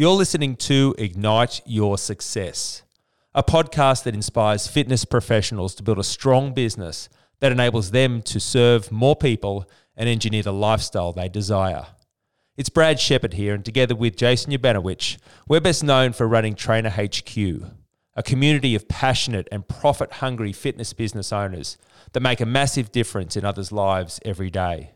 You're listening to Ignite Your Success, a podcast that inspires fitness professionals to build a strong business that enables them to serve more people and engineer the lifestyle they desire. It's Brad Shepard here, and together with Jason Urbanowicz, we're best known for running Trainer HQ, a community of passionate and profit hungry fitness business owners that make a massive difference in others' lives every day.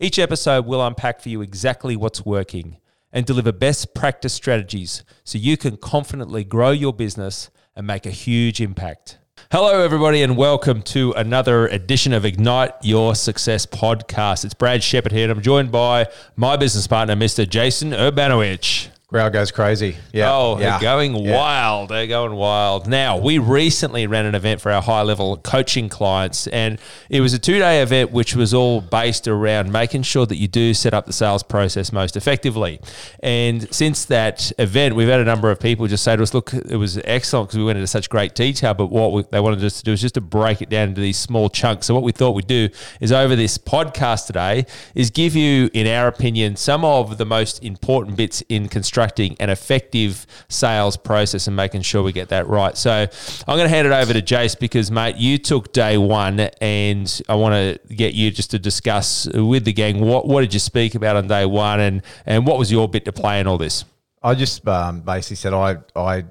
Each episode will unpack for you exactly what's working and deliver best practice strategies so you can confidently grow your business and make a huge impact. Hello, everybody, and welcome to another edition of Ignite Your Success podcast. It's Brad Shepard here, and I'm joined by my business partner, Mr. Jason Urbanowicz. Crowd goes crazy. Yeah. Oh, yeah. they're going Yeah. wild. They're going wild. Now, we recently ran an event for our high level coaching clients, and it was a two day event which was all based around making sure that you do set up the sales process most effectively. And since that event, we've had a number of people just say to us, look, it was excellent because we went into such great detail, but what we, they wanted us to do is just to break it down into these small chunks. So, what we thought we'd do is over this podcast today is give you, in our opinion, some of the most important bits in constructing an effective sales process and making sure we get that right. So I'm going to hand it over to Jace because, mate, you took day one, and I want to get you just to discuss with the gang what what did you speak about on day one, and and what was your bit to play in all this. I just um, basically said I I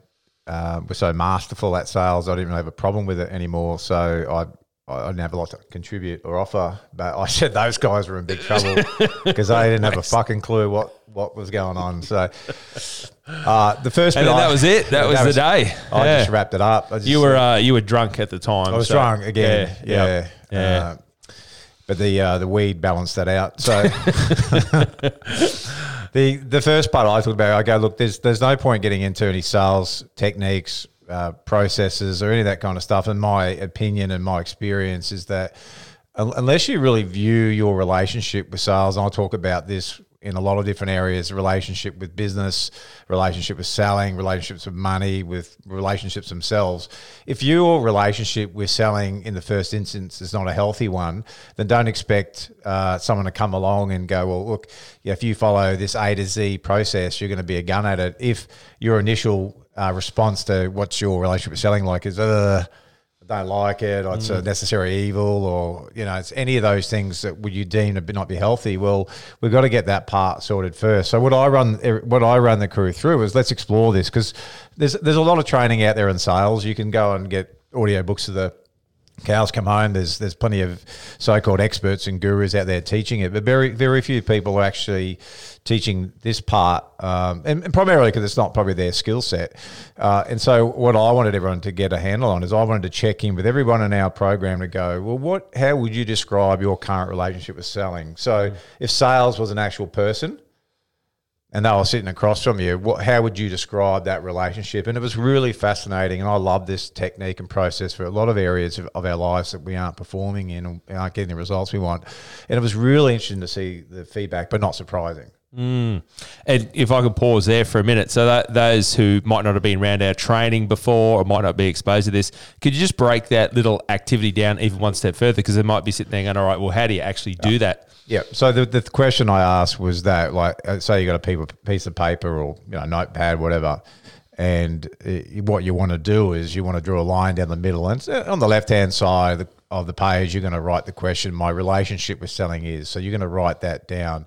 uh, was so masterful at sales, I didn't really have a problem with it anymore. So I. I didn't have a lot to contribute or offer, but I said those guys were in big trouble because they didn't have a fucking clue what, what was going on. So uh, the first And bit then I- that was it. That was the day. I Yeah. just wrapped it up. I just, You were uh, you were drunk at the time. I was so- drunk again. Yeah, yeah. Uh, but the uh, the weed balanced that out. So the the first part I thought about, I go look. There's there's no point getting into any sales techniques, uh, processes, or any of that kind of stuff. And my opinion and my experience is that unless you really view your relationship with sales, and I'll talk about this in a lot of different areas relationship with business relationship with selling relationships with money with relationships themselves. If your relationship with selling in the first instance is not a healthy one then don't expect uh, someone to come along and go well look if you follow this a to z process you're going to be a gun at it. If your initial uh, response to what's your relationship with selling like is uh, don't like it, or it's a mm. necessary evil, or you know, it's any of those things that would you deem to be- not be healthy. Well, we've got to get that part sorted first. So what I run, er, what I run the crew through is let's explore this because there's there's a lot of training out there in sales. You can go and get audio books of the cows come home. There's there's plenty of so-called experts and gurus out there teaching it, but very very few people are actually teaching this part, um, and, and primarily because it's not probably their skill set. Uh, and so, what I wanted everyone to get a handle on is I wanted to check in with everyone in our program to go, well, what? How would you describe your current relationship with selling? So, if sales was an actual person, and they were sitting across from you, what, how would you describe that relationship? And it was really fascinating. And I love this technique and process for a lot of areas of, of our lives that we aren't performing in and aren't getting the results we want. And it was really interesting to see the feedback, but not surprising. And if I could pause there for a minute, so that those who might not have been around our training before or might not be exposed to this, could you just break that little activity down even one step further? Because they might be sitting there going, "All right, well, how do you actually do that?" Yeah. So the, the question I asked was that, like, uh, say you got a piece of paper or you know notepad, whatever, and uh, what you want to do is you want to draw a line down the middle, and uh, on the left hand side of the, of the page, you're going to write the question my relationship with selling is. So you're going to write that down.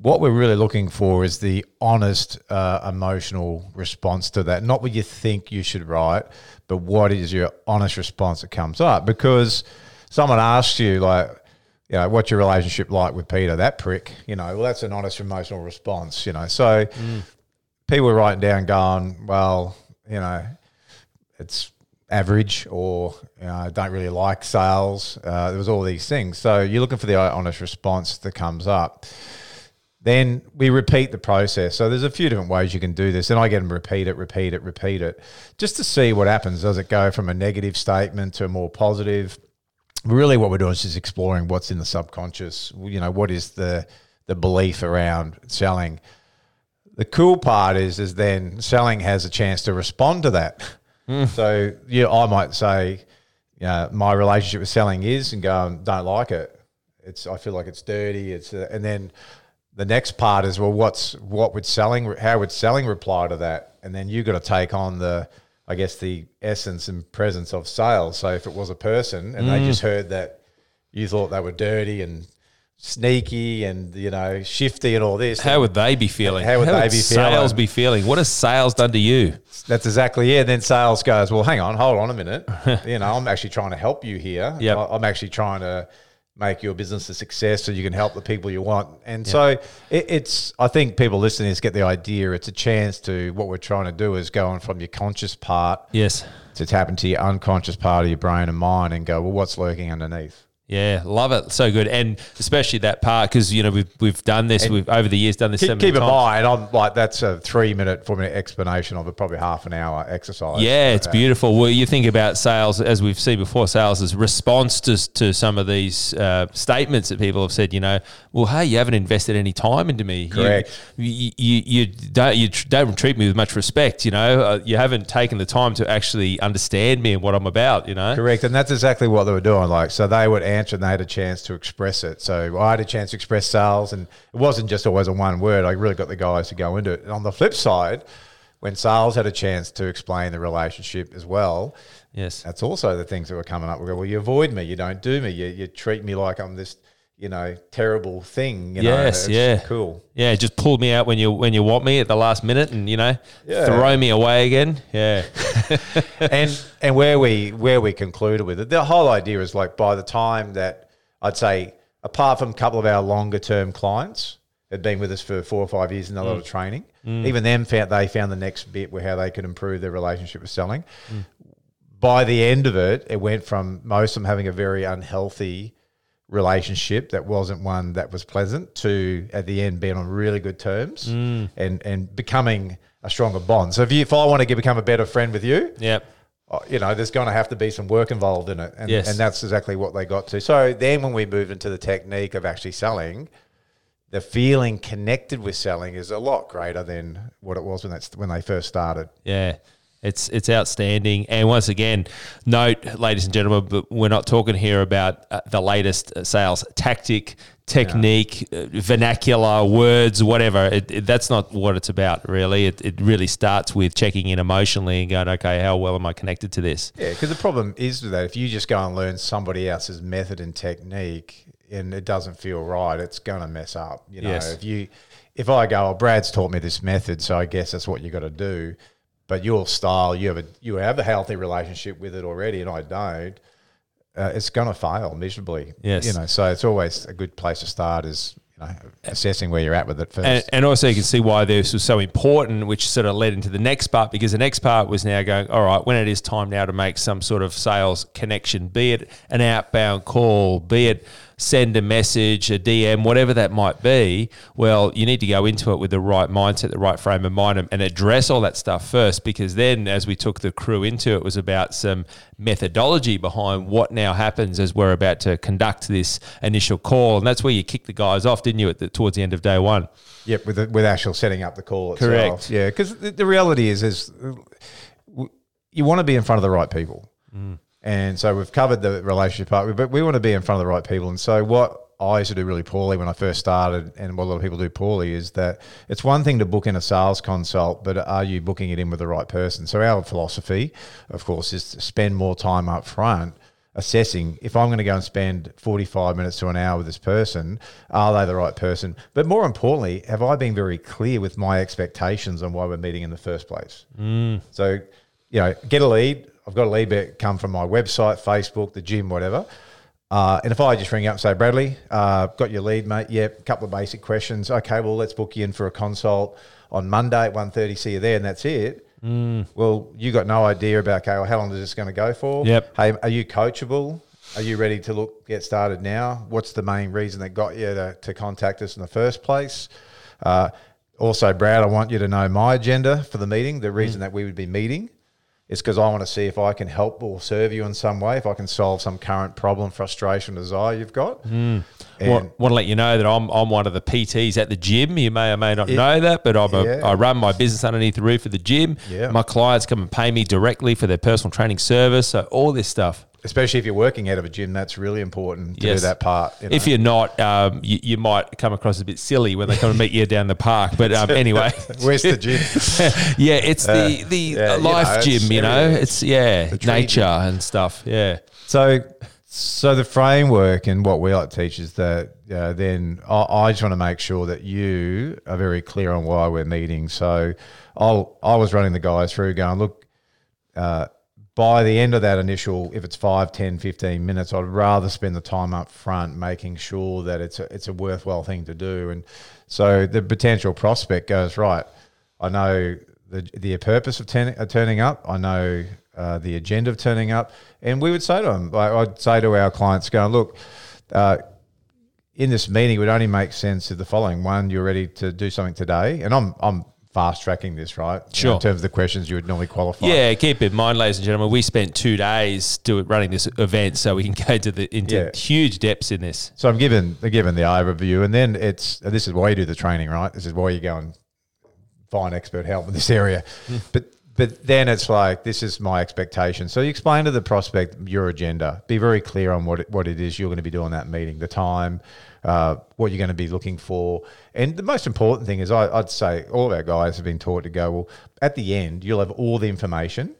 What we're really looking for is the honest uh, emotional response to that, not what you think you should write, but what is your honest response that comes up. Because someone asks you, like, you know, what's your relationship like with Peter? That prick, you know, well, that's an honest emotional response, you know. So people were writing down, going, well, you know, it's average or you know, I don't really like sales. Uh, there was all these things. So you're looking for the honest response that comes up. Then we repeat the process. So there's a few different ways you can do this. And I get them repeat it, repeat it, repeat it, just to see what happens. Does it go from a negative statement to a more positive? Really, what we're doing is just exploring what's in the subconscious. You know, what is the the belief around selling? The cool part is, is then selling has a chance to respond to that. So yeah, I might say, you know, my relationship with selling is, and go, don't like it. It's I feel like it's dirty. It's uh, and then the next part is well, what's what would selling? How would selling reply to that? And then you got to take on the, I guess, the essence and presence of sales. So if it was a person and they just mm. heard that you thought they were dirty and sneaky and you know shifty and all this, How would they be feeling? How would they be sales feeling? be feeling? What has sales done to you? That's exactly it. And then sales goes, well, hang on, hold on a minute. you know, I'm actually trying to help you here. Yep. I'm actually trying to make your business a success so you can help the people you want. And so it, it's, I think people listening to get the idea. It's a chance to, what we're trying to do is going from your conscious part Yes. to tap into your unconscious part of your brain and mind and go, well, what's lurking underneath? Yeah, love it. So good, and especially that part because you know we've we've done this. we've over the years done this. Keep, keep in times. mind, I'm like, that's a three minute, four minute explanation of a probably half an hour exercise. Yeah, it's Uh, beautiful. Well, you think about sales, as we've seen before, sales is response to, to some of these uh, statements that people have said, you know, well, hey, you haven't invested any time into me. You- Correct. You, you, you don't, you tr- don't treat me with much respect, you know. Uh, you haven't taken the time to actually understand me and what I'm about, you know. Correct, and that's exactly what they were doing. Like, so they would answer, and they had a chance to express it. So I had a chance to express sales, and it wasn't just always a one word. I really got the guys to go into it. And on the flip side, when sales had a chance to explain the relationship as well, Yes. that's also the things that were coming up. We go, well, you avoid me, you don't do me, you, you treat me like I'm this, you know, terrible thing. You Yes, It's yeah. cool. Yeah, just pull me out when you when you want me at the last minute, and you know, Yeah. throw me away again. Yeah, and and where we where we concluded with it, the whole idea is like by the time that I'd say, apart from a couple of our longer term clients had been with us for four or five years and a lot of mm. training, mm. even them found they found the next bit where how they could improve their relationship with selling. Mm. By the end of it, it went from most of them having a very unhealthy relationship that wasn't one that was pleasant to at the end being on really good terms and and becoming a stronger bond. So if you if I want to get, become a better friend with you, yep. uh, you know, there's going to have to be some work involved in it. And, Yes. and that's exactly what they got to. So then when we move into the technique of actually selling, the feeling connected with selling is a lot greater than what it was when that's when they first started. Yeah. It's it's outstanding, and once again, note, ladies and gentlemen, but we're not talking here about uh, the latest uh, sales tactic, technique, uh, vernacular, words, whatever. It, it, that's not what it's about, really. It, it really starts with checking in emotionally and going, okay, how well am I connected to this? Yeah, because the problem is with that if you just go and learn somebody else's method and technique and it doesn't feel right, it's going to mess up. You know, Yes. if you if I go, oh, Brad's taught me this method, so I guess that's what you got to do. But your style, you have a you have a healthy relationship with it already, and I don't. Uh, it's going to fail miserably. Yes. you know. So it's always a good place to start is you know assessing where you're at with it first. And, and also, you can see why this was so important, which sort of led into the next part because the next part was now going, all right, when it is time now to make some sort of sales connection, be it an outbound call, be it send a message, a DM, whatever that might be, well, you need to go into it with the right mindset, the right frame of mind, and- and address all that stuff first. Because then, as we took the crew into it, was about some methodology behind what now happens as we're about to conduct this initial call, and that's where you kicked the guys off, didn't you, at the, towards the end of day one? Yep, with the, with actual setting up the call itself. Correct. Yeah, because the, the reality is is you want to be in front of the right people, mm. And so we've covered the relationship part, but we want to be in front of the right people. And so what I used to do really poorly when I first started, and what a lot of people do poorly, is that it's one thing to book in a sales consult, but are you booking it in with the right person? So our philosophy, of course, is to spend more time up front assessing if I'm going to go and spend 45 minutes to an hour with this person, are they the right person? But more importantly, have I been very clear with my expectations on why we're meeting in the first place? Mm. So, you know, get a lead. I've got a lead that come from my website, Facebook, the gym, whatever. Uh, and if I just ring up and say, Bradley, uh, got your lead, mate. Yep, a couple of basic questions. Okay, well, let's book you in for a consult on Monday at 1.30, see you there, and that's it. Well, you got no idea about, okay, well, how long is this going to go for? Yep. Hey, are you coachable? Are you ready to look get started now? What's the main reason that got you to, to contact us in the first place? Uh, also, Brad, I want you to know my agenda for the meeting. The reason that we would be meeting is because I want to see if I can help or serve you in some way, if I can solve some current problem, frustration, desire you've got. Hmm. And want, want to let you know that I'm, I'm one of the PTs at the gym. You may or may not know that, but I'm Yeah. I run my business underneath the roof of the gym. Yeah. My clients come and pay me directly for their personal training service. So all this stuff. Especially if you're working out of a gym, that's really important to Yes. do that part. you If you're not, um, you, you might come across a bit silly when they come and meet you down the park. But um, anyway, Where's the gym? yeah, it's the the Uh, yeah, you life know, gym. You know, it's yeah, nature and stuff. Yeah, So, so the framework and what we like to teach is that uh, then I, I just want to make sure that you are very clear on why we're meeting. So, I'll I was running the guys through, going, look, uh, by the end of that initial, if it's 5, 10, 15 minutes, I'd rather spend the time up front making sure that it's a, it's a worthwhile thing to do. And so the potential prospect goes, right, I know the, the purpose of turning, uh, turning up, I know uh, the agenda of turning up. And we would say to them, like I'd say to our clients, going, look, uh, in this meeting, it would only make sense if the following one, you're ready to do something today. And I'm, I'm fast tracking this, right? You know, Sure. in terms of the questions you would normally qualify. yeah. Keep in mind, ladies and gentlemen, we spent two days doing running this event, so we can go to the into Yeah. huge depths in this. So I'm given given the overview, and then it's this is why you do the training, right? This is why you go and find expert help in this area. Hmm. but but then it's like this is my expectation. So you explain to the prospect your agenda. Be very clear on what it, what it is you're going to be doing that meeting, the time, uh, what you're going to be looking for, and the most important thing is I, I'd say all our guys have been taught to go well. At the end, you'll have all the information.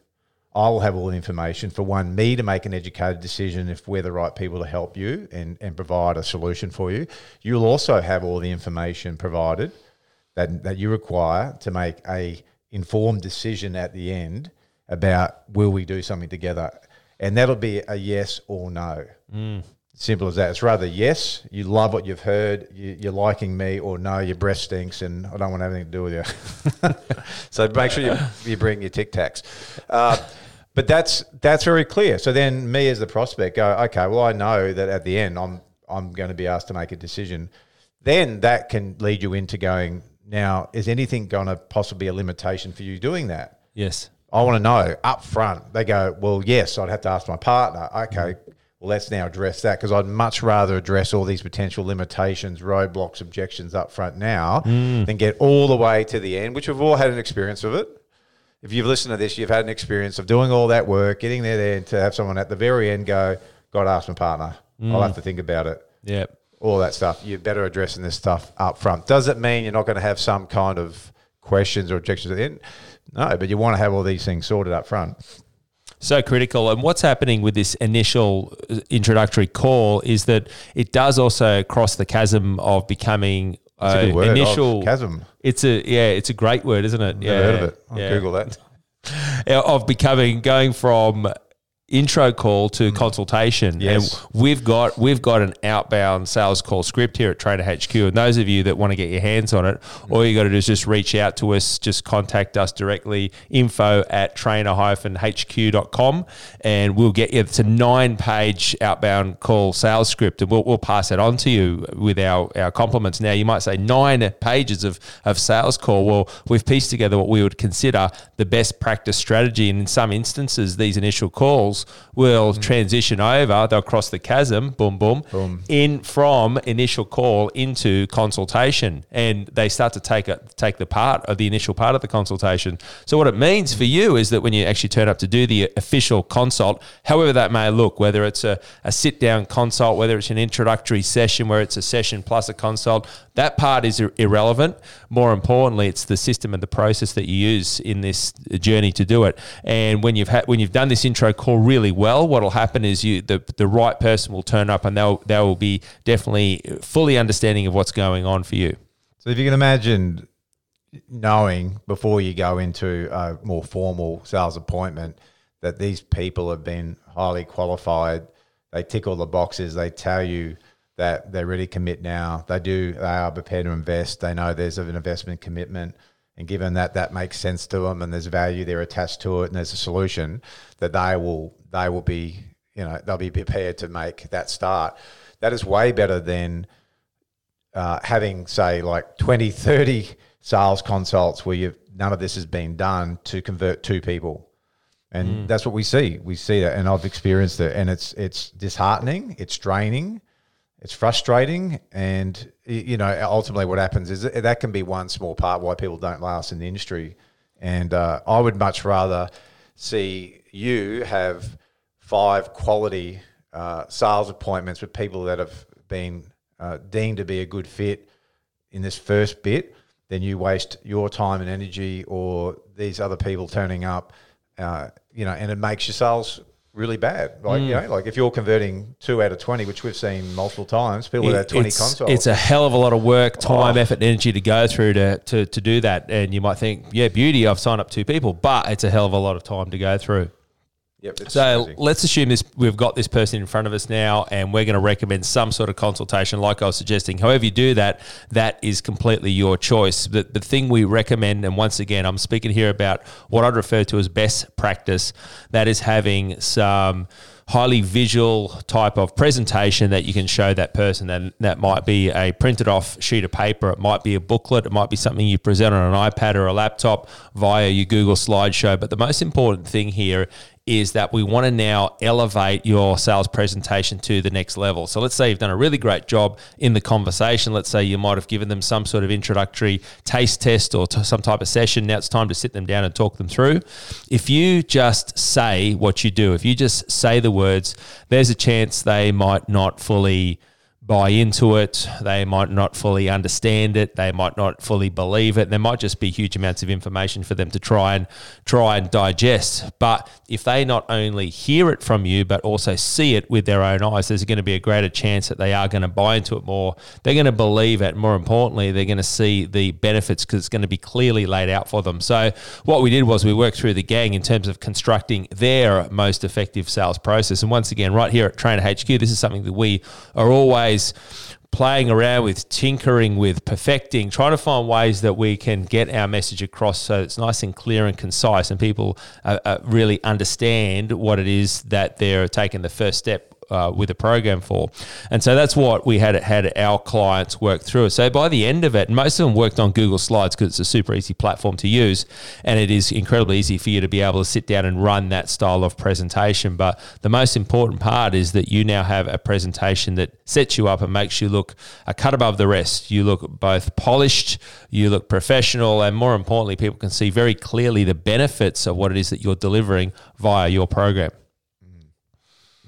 I will have all the information for one, me to make an educated decision if we're the right people to help you and, and provide a solution for you. You'll also have all the information provided that, that you require to make a informed decision at the end about will we do something together. And that'll be a yes or no. Simple as that. It's rather yes, you love what you've heard, you, you're liking me, or no, your breath stinks and I don't want anything to do with you. so make sure you, you bring your Tic Tacs. Uh, but that's that's very clear. So then me as the prospect go, okay, well I know that at the end I'm I'm going to be asked to make a decision. Then that can lead you into going, now is anything going to possibly be a limitation for you doing that? Yes. I want to know up front. They go, well, yes, I'd have to ask my partner. Okay, well, let's now address that because I'd much rather address all these potential limitations, roadblocks, objections up front now mm. than get all the way to the end, which we've all had an experience of it. If you've listened to this, you've had an experience of doing all that work, getting there, there, and to have someone at the very end go, got to ask my partner. I'll mm. have to think about it Yeah. All that stuff. You're better addressing this stuff up front. Does it mean you're not going to have some kind of questions or objections at the end? No, but you want to have all these things sorted up front. so critical. And what's happening with this initial uh, introductory call is that it does also cross the chasm of becoming It's a uh, good word. initial chasm. It's a yeah, it's a great word, isn't it? Never yeah, heard of it. I'll yeah. Google that. Of becoming going from intro call to consultation. Mm. Yes. And we've got we've got an outbound sales call script here at Trainer HQ. And those of you that want to get your hands on it, all you got to do is just reach out to us, just contact us directly, info at trainer-hq.com, and we'll get you. It's a nine page outbound call sales script, and we'll, we'll pass it on to you with our, our compliments. Now, you might say nine pages of, of sales call. Well, we've pieced together what we would consider the best practice strategy. And in some instances, these initial calls will mm. transition over, they'll cross the chasm, boom, boom, Boom. in from initial call into consultation. And they start to take a, take the part of the initial part of the consultation. So what it means for you is that when you actually turn up to do the official consult, however that may look, whether it's a, a sit down consult, whether it's an introductory session where it's a session plus a consult, that part is ir- irrelevant. More importantly, it's the system and the process that you use in this journey to do it. And when you've had when you've done this intro call really well, what'll happen is you the, the right person will turn up and they'll they will be definitely fully understanding of what's going on for you. So if you can imagine knowing before you go into a more formal sales appointment that these people have been highly qualified, they tick all the boxes, they tell you that they're ready to commit now. They do, they are prepared to invest. They know there's an investment commitment. And given that that makes sense to them and there's value there attached to it and there's a solution, that they will they will be, you know, they'll be prepared to make that start. That is way better than uh, having say like 20 30 sales consults where you've none of this has been done to convert two people. And that's what we see. We see that and i've experienced it and it's it's disheartening it's draining it's frustrating and you know ultimately what happens is that can be one small part why people don't last in the industry. And uh, i would much rather see you have five quality uh, sales appointments with people that have been uh, deemed to be a good fit in this first bit, then you waste your time and energy or these other people turning up, uh, you know, and it makes your sales really bad. Like, you mm. know, like if you're converting two out of 20, which we've seen multiple times, people that have 20 it's, consoles. It's a hell of a lot of work, oh. time, Oh. effort, and energy to go through to, to, to do that. And you might think, yeah, beauty, I've signed up two people, but it's a hell of a lot of time to go through. Yep, it's So crazy. let's assume this we've got this person in front of us now, and we're going to recommend some sort of consultation, like I was suggesting. However you do that, that is completely your choice. The, the thing we recommend, and once again, I'm speaking here about what I'd refer to as best practice. That is having some highly visual type of presentation that you can show that person. That that might be a printed off sheet of paper. It might be a booklet. It might be something you present on an iPad or a laptop via your Google slideshow. But the most important thing here is that we want to now elevate your sales presentation to the next level. So let's say you've done a really great job in the conversation. Let's say you might have given them some sort of introductory taste test or t- some type of session. Now it's time to sit them down and talk them through. If you just say what you do, if you just say the words, there's a chance they might not fully buy into it. They might not fully understand it. They might not fully believe it. There might just be huge amounts of information for them to try and try and digest. But if they not only hear it from you, but also see it with their own eyes, there's going to be a greater chance that they are going to buy into it more. They're going to believe it. More importantly, they're going to see the benefits because it's going to be clearly laid out for them. So what we did was we worked through the gang in terms of constructing their most effective sales process. And once again, right here at Trainer HQ, this is something that we are always playing around with, tinkering with, perfecting, trying to find ways that we can get our message across so it's nice and clear and concise, and people uh, uh, really understand what it is that they're taking the first step. Uh, with a program for, and so that's what we had had our clients work through. So by the end of it, most of them worked on Google Slides because it's a super easy platform to use, and it is incredibly easy for you to be able to sit down and run that style of presentation. But the most important part is that you now have a presentation that sets you up and makes you look a cut above the rest. You look both polished, you look professional, and more importantly, people can see very clearly the benefits of what it is that you're delivering via your program.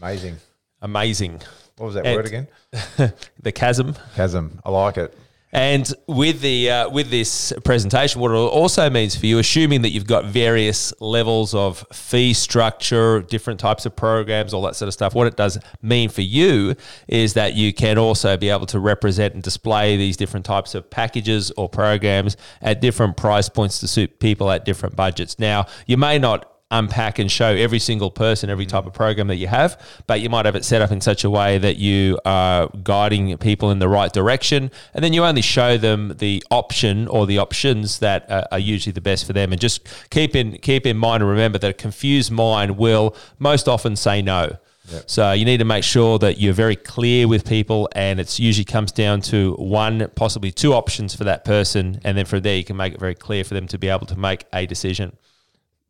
Amazing. Amazing. What was that And- word again? The chasm. Chasm. I like it. And with the uh, with this presentation, what it also means for you, assuming that you've got various levels of fee structure, different types of programs, all that sort of stuff, what it does mean for you is that you can also be able to represent and display these different types of packages or programs at different price points to suit people at different budgets. Now, you may not unpack and show every single person every type of program that you have, but you might have it set up in such a way that you are guiding people in the right direction, and then you only show them the option or the options that are, are usually the best for them. And just keep in keep in mind and remember that a confused mind will most often say no. So you need to make sure that you're very clear with people, and it's usually comes down to one, possibly two options for that person, and then from there you can make it very clear for them to be able to make a decision.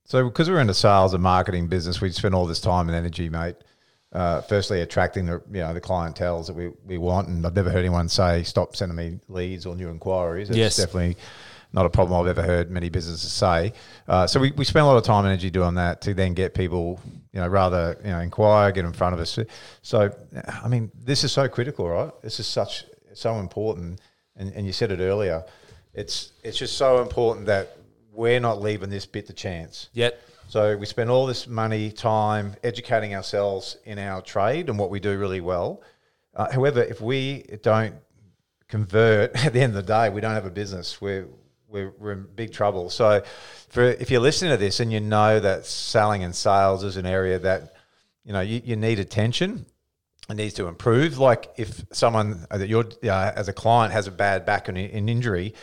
So, because we're in the sales and marketing business, we spend all this time and energy, mate. Uh, firstly, attracting the you know the clientels that we, we want, and I've never heard anyone say stop sending me leads or new inquiries. It's Yes. definitely not a problem I've ever heard many businesses say. Uh, so we, we spend a lot of time and energy doing that to then get people, you know, rather you know inquire, get in front of us. So, I mean, this is so critical, right? This is such so important, and, and you said it earlier. It's it's just so important that we're not leaving this bit to chance. Yet. So we spend all this money, time educating ourselves in our trade and what we do really well. Uh, however, if we don't convert at the end of the day, we don't have a business. We're we're, we're in big trouble. So, for if you're listening to this and you know that selling and sales is an area that you know you, you need attention, it needs to improve. Like if someone that you're uh, as a client has a bad back and an injury,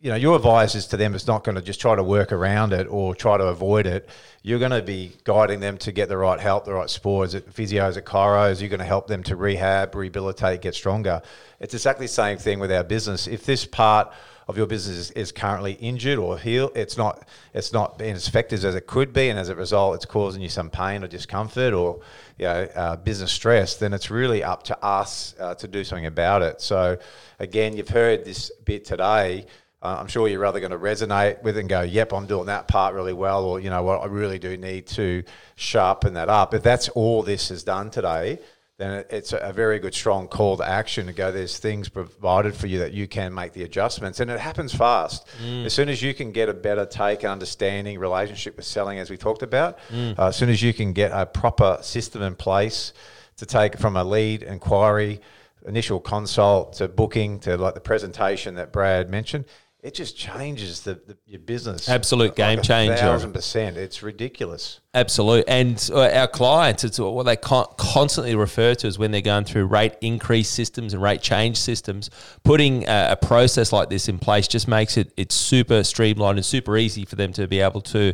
you know, your advice is to them is not going to just try to work around it or try to avoid it. You're going to be guiding them to get the right help, the right support. Is it physios, at chiros? You're going to help them to rehab, rehabilitate, get stronger. It's exactly the same thing with our business. If this part of your business is, is currently injured or healed, it's not it's not being as effective as it could be, and as a result, it's causing you some pain or discomfort or you know uh, business stress. Then it's really up to us uh, to do something about it. So again, you've heard this bit today. Uh, I'm sure you're rather going to resonate with and go, yep, I'm doing that part really well, or you know what, I really do need to sharpen that up. If that's all this has done today, then it's a very good, strong call to action to go. There's things provided for you that you can make the adjustments, and it happens fast. Mm. As soon as you can get a better take and understanding relationship with selling, as we talked about, mm. uh, as soon as you can get a proper system in place to take from a lead inquiry, initial consult to booking to like the presentation that Brad mentioned it just changes the, the your business. Absolute game like changer. Thousand percent. It's ridiculous. Absolute. And uh, our clients, it's what they constantly refer to as when they're going through rate increase systems and rate change systems. Putting a, a process like this in place just makes it it's super streamlined and super easy for them to be able to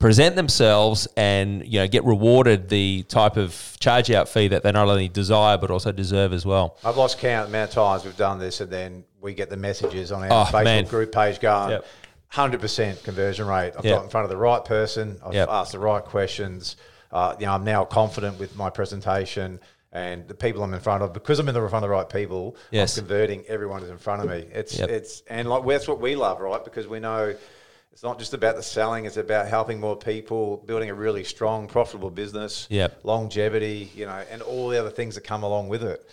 present themselves and you know get rewarded the type of charge out fee that they not only desire but also deserve as well. I've lost count the amount of times we've done this and then we get the messages on our oh, Facebook man. group page going yep. 100% conversion rate. I've yep. got in front of the right person. I've yep. asked the right questions. Uh, you know, I'm now confident with my presentation and the people I'm in front of because I'm in the front of the right people. Yes. I'm converting everyone who's in front of me. It's it's and like that's what we love, right? Because we know it's not just about the selling; it's about helping more people, building a really strong, profitable business, yep. longevity, you know, and all the other things that come along with it.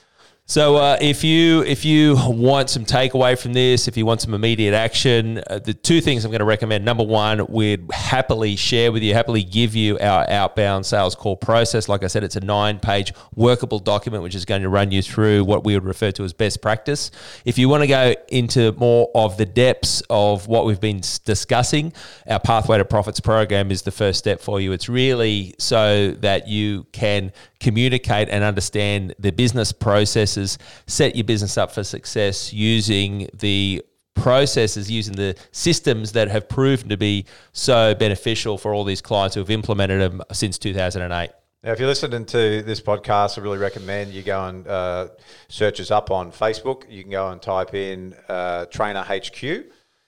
So uh, if you if you want some takeaway from this, if you want some immediate action, uh, the two things I'm going to recommend. Number one, we'd happily share with you, happily give you our outbound sales call process. Like I said, it's a nine page workable document which is going to run you through what we would refer to as best practice. If you want to go into more of the depths of what we've been discussing, our Pathway to Profits program is the first step for you. It's really so that you can communicate and understand the business processes, set your business up for success using the processes, using the systems that have proven to be so beneficial for all these clients who have implemented them since 2008. Now, if you're listening to this podcast, I really recommend you go and uh, search us up on Facebook. You can go and type in uh, Trainer HQ,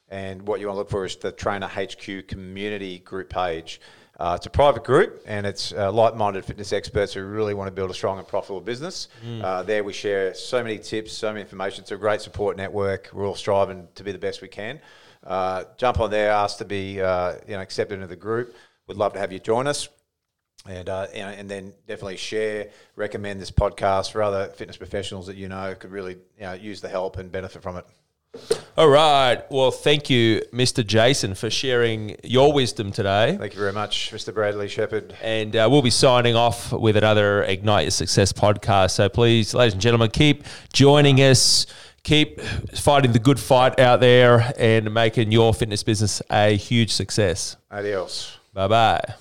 and what you want to look for is the Trainer HQ community group page. Uh, it's a private group and it's uh, like minded fitness experts who really want to build a strong and profitable business. Mm. Uh, there we share so many tips, so many information. It's a great support network. We're all striving to be the best we can. Uh, jump on there, ask to be uh, you know, accepted into the group. We'd love to have you join us. And, uh, you know, and then definitely share, recommend this podcast for other fitness professionals that you know could really you know, use the help and benefit from it. All right. Well, thank you, Mr. Jason, for sharing your wisdom today. Thank you very much, Mr. Bradley Shepherd. And uh, we'll be signing off with another Ignite Your Success podcast. So please, ladies and gentlemen, keep joining us. Keep fighting the good fight out there and making your fitness business a huge success. Adios. Bye bye.